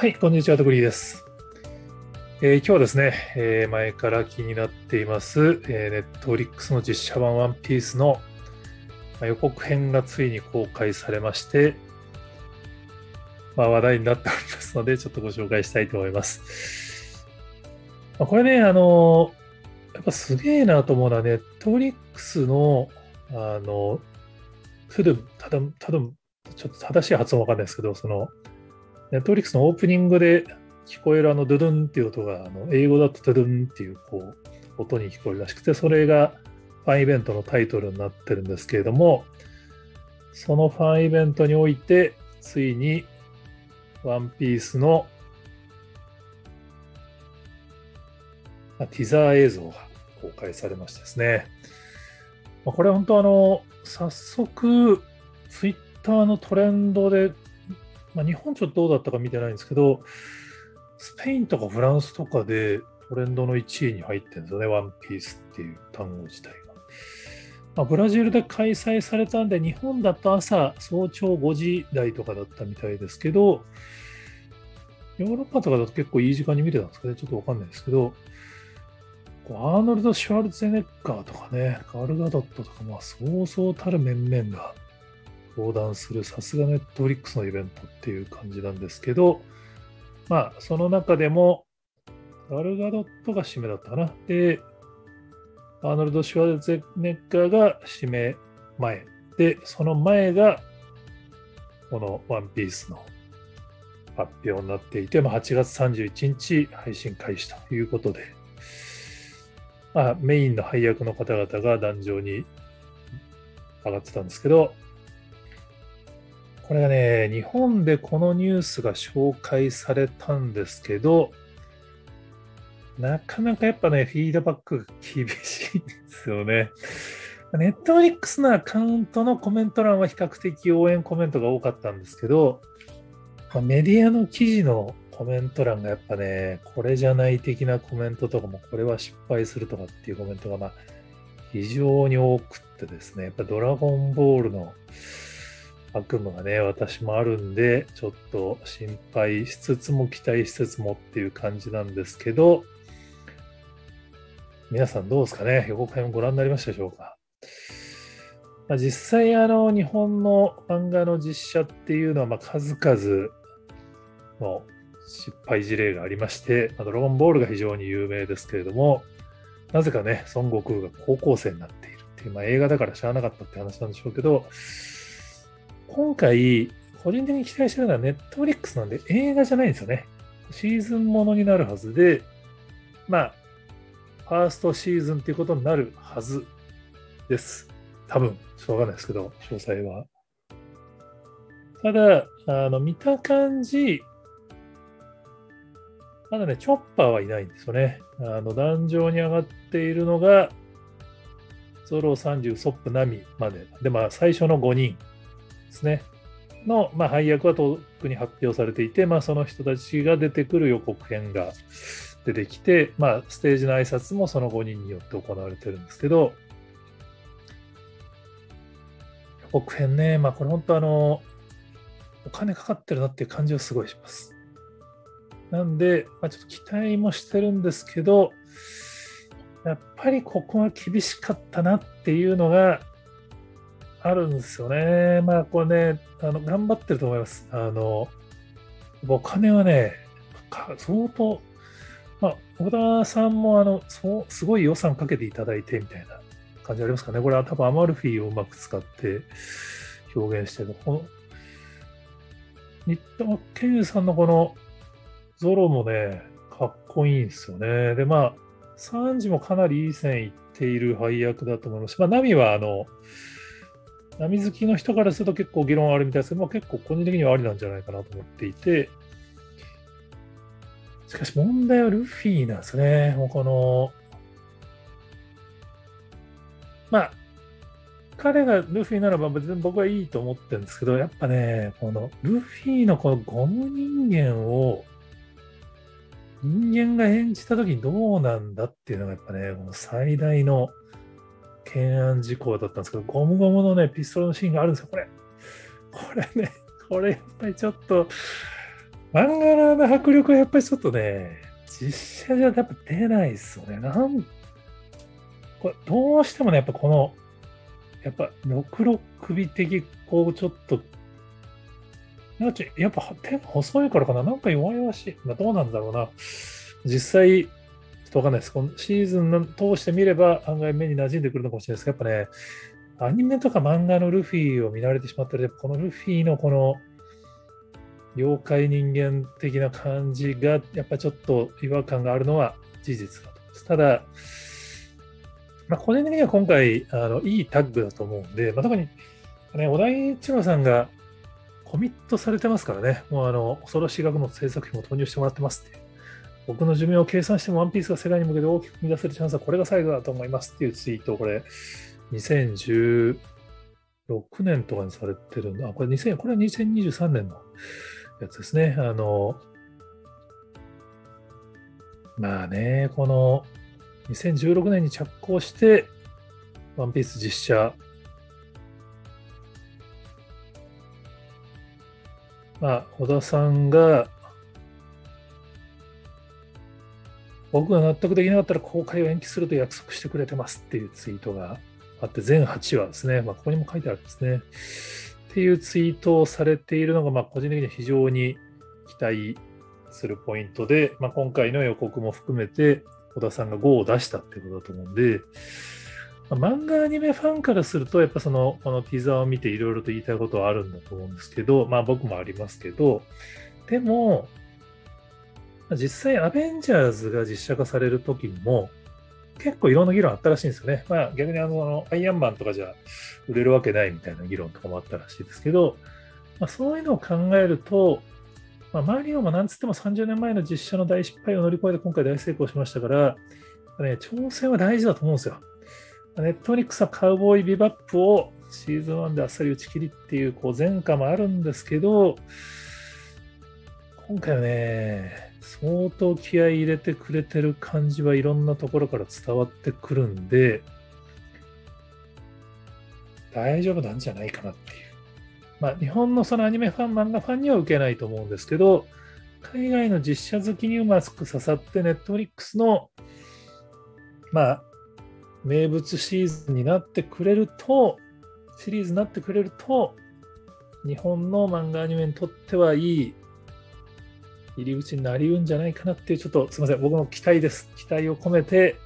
はい、こんにちは、とくりです。えー今日はですね、えー前から気になっています、えー、Netflix の実写版ワンピースの予告編がついに公開されまして、まあ、話題になっておりますので、ちょっとご紹介したいと思います。まあ、これね、あのやっぱすげえなと思うのは、Netflix の、あの、トゥドゥム、ただ、ただ、ちょっと正しい発音わかんないですけど、その、ネットフリックスのオープニングで聞こえるあのドゥドゥンっていう音が、あの英語だとドゥドゥンっていうこう音に聞こえるらしくて、それがファンイベントのタイトルになってるんですけれども、そのファンイベントにおいて、ついにワンピースのまあティザー映像が公開されましてですね。これ本当あの、早速、ツイッターのトレンドでまあ、日本ちょっとどうだったか見てないんですけど、スペインとかフランスとかでトレンドの1位に入ってるんですよね、ワンピースっていう単語自体が。まあ、ブラジルで開催されたんで、日本だと朝、早朝5時台とかだったみたいですけど、ヨーロッパとかだと結構いい時間に見てたんですかね、ちょっとわかんないですけど、アーノルド・シュワルツェネッガーとかね、ガルガドットとか、まあ、そうそうたる面々が横断するさすがネットフリックスのイベントっていう感じなんですけど、まあ、その中でも、ガルガドットが締めだったかな。で、アーノルド・シュワルツェネッガーが締め前。で、その前が、このワンピースの発表になっていて、まあ、8月31日配信開始ということで、まあ、メインの配役の方々が壇上に上がってたんですけど、これがね、日本でこのニュースが紹介されたんですけど、なかなかやっぱね、フィードバックが厳しいんですよね。ネットフリックスのアカウントのコメント欄は比較的応援コメントが多かったんですけど、メディアの記事のコメント欄がやっぱね、これじゃない的なコメントとかも、これは失敗するとかっていうコメントがまあ非常に多くってですね、やっぱドラゴンボールの悪夢がね、私もあるんで、ちょっと心配しつつも期待しつつもっていう感じなんですけど、皆さんどうですかね？予告編ご覧になりましたでしょうか、まあ、実際、あの、日本の漫画の実写っていうのは、まあ、数々の失敗事例がありまして、まあドラゴンボールが非常に有名ですけれども、なぜかね、孫悟空が高校生になっているっていう、まあ、映画だから知らなかったって話なんでしょうけど、今回、個人的に期待してるのはネットフリックスなんで映画じゃないんですよね。シーズンものになるはずで、まあ、ファーストシーズンっていうことになるはずです。多分、ちょっとわかんないですけど、詳細は。ただ、あの、見た感じ、まだね、チョッパーはいないんですよね。あの、壇上に上がっているのが、ゾロ、サンジ、ウソップ、ナミまで。で、まあ、最初の5人ですね。の、まあ、配役は特に発表されていて、まあ、その人たちが出てくる予告編が出てきて、まあ、ステージの挨拶もその5人によって行われてるんですけど、予告編ね、まあ、これ本当あの、お金かかってるなっていう感じはすごいします。なんで、まあ、ちょっと期待もしてるんですけど、やっぱりここは厳しかったなっていうのがあるんですよね。まあこれね、あの頑張ってると思います。あの、お金はね、相当、まあ、小田さんもあのそうすごい予算かけていただいてみたいな感じありますかね。これは多分アマルフィをうまく使って表現してる。この新田真剣佑さんのこのゾロもね、かっこいいんですよね。で、まあ、サンジもかなりいい線いっている配役だと思いますし、まあ、ナミはあの、波好きの人からすると結構議論あるみたいですけど、まあ、結構個人的にはありなんじゃないかなと思っていて、しかし問題はルフィなんですね。もうこの、まあ、彼がルフィならば別に僕はいいと思ってるんですけど、やっぱね、このルフィのこのゴム人間を人間が演じた時にどうなんだっていうのがやっぱね、この最大の懸案事項だったんですけど、ゴムゴムのね、ピストルのシーンがあるんですよ、これ。これね、これやっぱりちょっと、漫画の迫力はやっぱりちょっとね、実写じゃやっぱ出ないですよね。なんこれどうしてもね、やっぱこの、やっぱ、六六首的、こう、ちょっと、なんかやっぱ手が細いからかななんか弱々しい。まあ、どうなんだろうな。実際、っとわかんないです。このシーズンの通してみれば案外目に馴染んでくるのかもしれないですけど、やっぱね、アニメとか漫画のルフィを見慣れてしまったら、このルフィのこの、妖怪人間的な感じが、やっぱちょっと違和感があるのは事実だと思います。ただ、まあ、個人的には今回、あのいいタッグだと思うんで、まあ、特に、ね、小田井一郎さんがコミットされてますからね、もうあの恐ろしい額の制作費も投入してもらってますって。僕の寿命を計算してもワンピースが世界に向けて大きく生み出せるチャンスはこれが最後だと思いますっていうツイートをこれ、2016年とかにされてるんだ。これ2000、これは2023年のやつですね。あの、まあね、この2016年に着工して、ワンピース実写、まあ、小田さんが、僕が納得できなかったら公開を延期すると約束してくれてますっていうツイートがあって、全8話ですね。まあ、ここにも書いてあるんですね。っていうツイートをされているのが、ま、個人的には非常に期待するポイントで、まあ、今回の予告も含めて、小田さんが5を出したってことだと思うんで、まあ、漫画アニメファンからすると、やっぱその、このティザーを見ていろいろと言いたいことはあるんだと思うんですけど、まあ僕もありますけど、でも、実際アベンジャーズが実写化される時にも、結構いろんな議論あったらしいんですよね。まあ逆にあの、アイアンマンとかじゃ売れるわけないみたいな議論とかもあったらしいですけど、まあ、そういうのを考えると、まあ、マリオもなんつっても30年前の実写の大失敗を乗り越えて今回大成功しましたから、ね、挑戦は大事だと思うんですよ。ネットリックスはカウボーイビバップをシーズン1であっさり打ち切りっていうこう前科もあるんですけど、今回はね、相当気合い入れてくれてる感じはいろんなところから伝わってくるんで、大丈夫なんじゃないかなっていう。まあ、日本のそのアニメファン、漫画ファンには受けないと思うんですけど、海外の実写好きにうまく刺さって、ネットフリックスの、まあ、名物シーズンになってくれると、シリーズになってくれると、日本の漫画アニメにとってはいい入り口になりうんじゃないかなっていう、ちょっとすみません、僕の期待です。期待を込めて、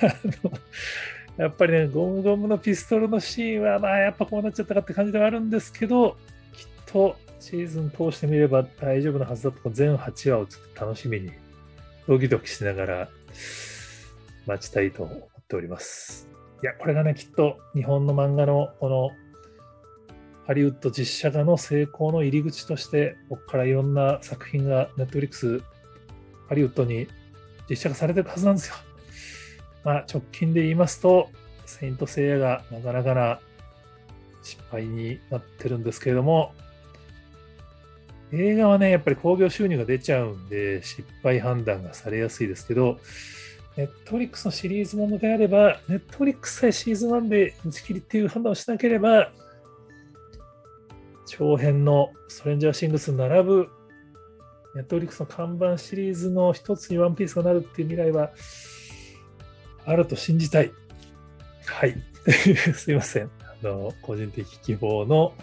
やっぱりね、ゴムゴムのピストルのシーンは、まあ、やっぱこうなっちゃったかって感じではあるんですけど、きっとシーズン通してみれば大丈夫なはずだと、全8話をちょっと楽しみに、ドキドキしながら待ちたいと思っております。いや、これがね、きっと日本の漫画のこのハリウッド実写化の成功の入り口として、ここからいろんな作品がネットフリックス、ハリウッドに実写化されてるはずなんですよ。まあ、直近で言いますと、セイント・セイヤがなかなかな失敗になってるんですけれども、映画はね、やっぱり興行収入が出ちゃうんで、失敗判断がされやすいですけど、ネットフリックスのシリーズものであれば、ネットフリックスさえシーズン1で打ち切りっていう判断をしなければ、長編のストレンジャーシングスに並ぶ、ネットフリックスの看板シリーズの一つにワンピースがなるっていう未来は、あると信じたい。はい。すいません。あの、個人的希望の、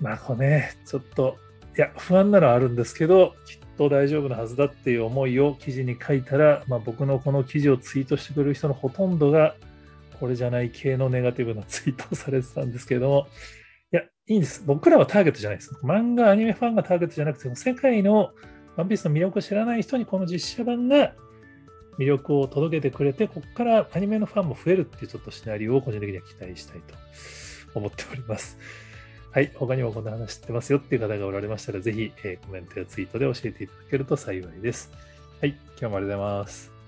まあ、こうね、ちょっと、いや、不安なのはあるんですけど、きっと大丈夫なはずだっていう思いを記事に書いたら、まあ、僕のこの記事をツイートしてくれる人のほとんどが、これじゃない系のネガティブなツイートをされてたんですけども、いいんです。僕らはターゲットじゃないです。漫画、アニメファンがターゲットじゃなくて、世界のワンピースの魅力を知らない人にこの実写版が魅力を届けてくれて、ここからアニメのファンも増えるっていうちょっとシナリオを個人的には期待したいと思っております。はい、他にもこんな話知ってますよっていう方がおられましたら、ぜひ、え、コメントやツイートで教えていただけると幸いです。はい、今日もありがとうございます。